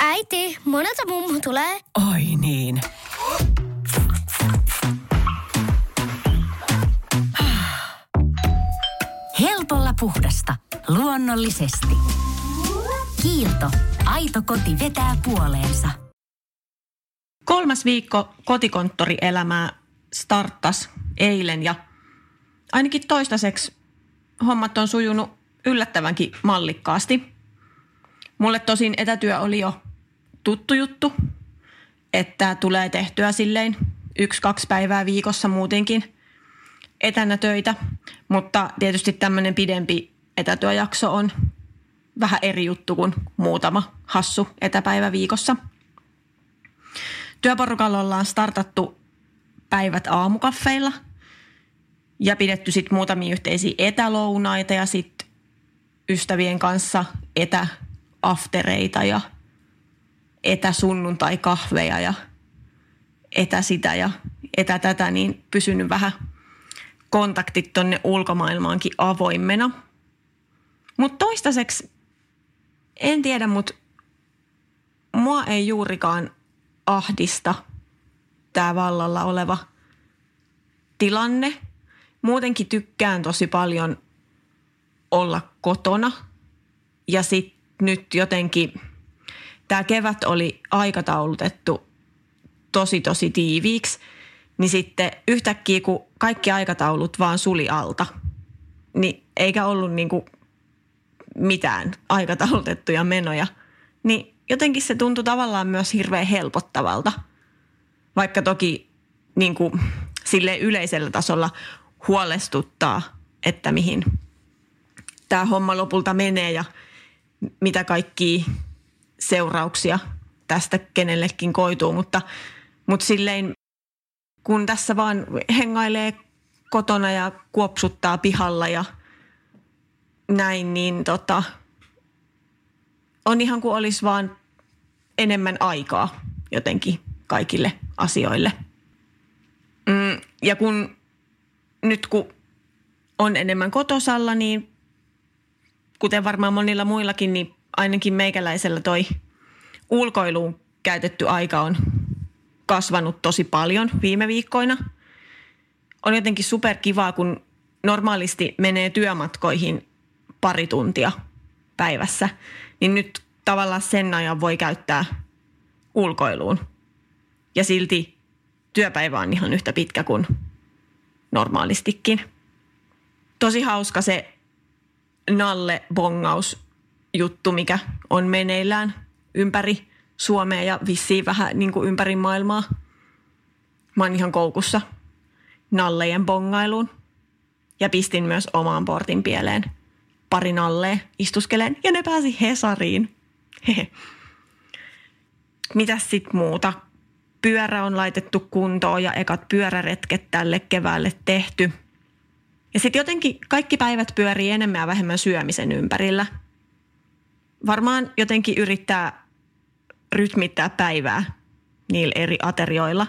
Äiti, monelta mummu tulee? Oi niin. Helpolla puhdasta. Luonnollisesti. Kiilto. Aito koti vetää puoleensa. Kolmas viikko kotikonttorielämää starttas eilen ja ainakin toistaiseksi hommat on sujunut yllättävänkin mallikkaasti. Mulle tosin etätyö oli jo tuttu juttu, että tulee tehtyä silleen yksi-kaksi päivää viikossa muutenkin etänä töitä, mutta tietysti tämmöinen pidempi etätyöjakso on vähän eri juttu kuin muutama hassu etäpäivä viikossa. Työporukalla ollaan startattu päivät aamukaffeilla ja pidetty sitten muutamia yhteisiä etälounaita ja sitten ystävien kanssa etäaftereita ja etäsunnuntai-kahveja ja etä sitä ja etä tätä, niin pysynyt vähän kontaktit tonne ulkomaailmaankin avoimena. Mutta toistaiseksi, en tiedä, mutta mua ei juurikaan ahdista tämä vallalla oleva tilanne. Muutenkin tykkään tosi paljon olla kotona ja sitten nyt jotenkin – tämä kevät oli aikataulutettu tosi tosi tiiviiksi, niin sitten yhtäkkiä kun kaikki aikataulut vaan suli alta, niin eikä ollut niin kuin mitään aikataulutettuja menoja, niin jotenkin se tuntui tavallaan myös hirveän helpottavalta. Vaikka toki niin kuin sille yleisellä tasolla huolestuttaa, että mihin tämä homma lopulta menee ja mitä kaikki seurauksia tästä kenellekin koituu, mutta, mutta silleen kun tässä vaan hengailee kotona ja kuopsuttaa pihalla ja näin, niin tota, on ihan kuin olisi vaan enemmän aikaa jotenkin kaikille asioille. Mm, ja kun nyt kun on enemmän kotosalla, niin kuten varmaan monilla muillakin, niin ainakin meikäläisellä toi ulkoiluun käytetty aika on kasvanut tosi paljon viime viikkoina. On jotenkin superkivaa, kun normaalisti menee työmatkoihin pari tuntia päivässä, niin nyt tavallaan sen ajan voi käyttää ulkoiluun. Ja silti työpäivä on ihan yhtä pitkä kuin normaalistikin. Tosi hauska se nalle-bongaus juttu, mikä on meneillään ympäri Suomea ja vissiin vähän niin kuin ympäri maailmaa. Mä oon ihan koukussa nallejen bongailuun. Ja pistin myös omaan portin pieleen pari nallee istuskeleen ja ne pääsi Hesariin. Mitäs sit muuta? Pyörä on laitettu kuntoon ja ekat pyöräretket tälle keväälle tehty. Ja sitten jotenkin kaikki päivät pyörii enemmän ja vähemmän syömisen ympärillä – varmaan jotenkin yrittää rytmittää päivää niillä eri aterioilla.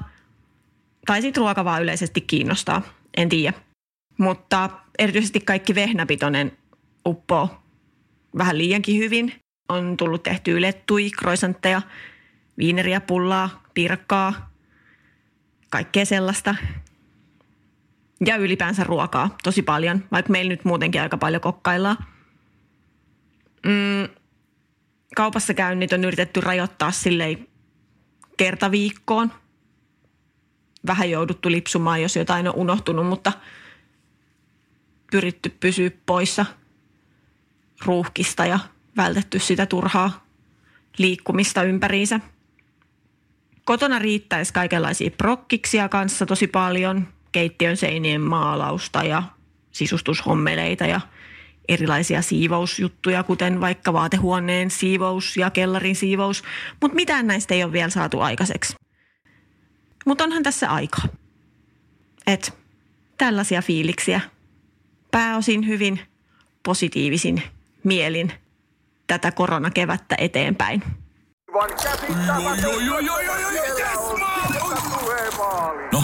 Tai sitten ruoka vaan yleisesti kiinnostaa, en tiedä. Mutta erityisesti kaikki vehnäpitoinen uppoo vähän liiankin hyvin. On tullut tehty lettui, kroisantteja, viineriä, pullaa, pirkkaa, kaikkea sellaista. Ja ylipäänsä ruokaa tosi paljon, vaikka meillä nyt muutenkin aika paljon kokkaillaan. Mm, kaupassa käynnit on yritetty rajoittaa kerta viikkoon. Vähän jouduttu lipsumaan, jos jotain on unohtunut, mutta pyritty pysyä poissa ruuhkista ja vältetty sitä turhaa liikkumista ympäriinsä. Kotona riittäisi kaikenlaisia prokkiksia kanssa tosi paljon, keittiön seinien maalausta ja sisustushommeleita ja – erilaisia siivousjuttuja, kuten vaikka vaatehuoneen siivous ja kellarin siivous, mutta mitään näistä ei ole vielä saatu aikaiseksi. Mutta onhan tässä aika. Et tällaisia fiiliksiä. Pääosin hyvin positiivisin mielin tätä koronakevättä eteenpäin. No,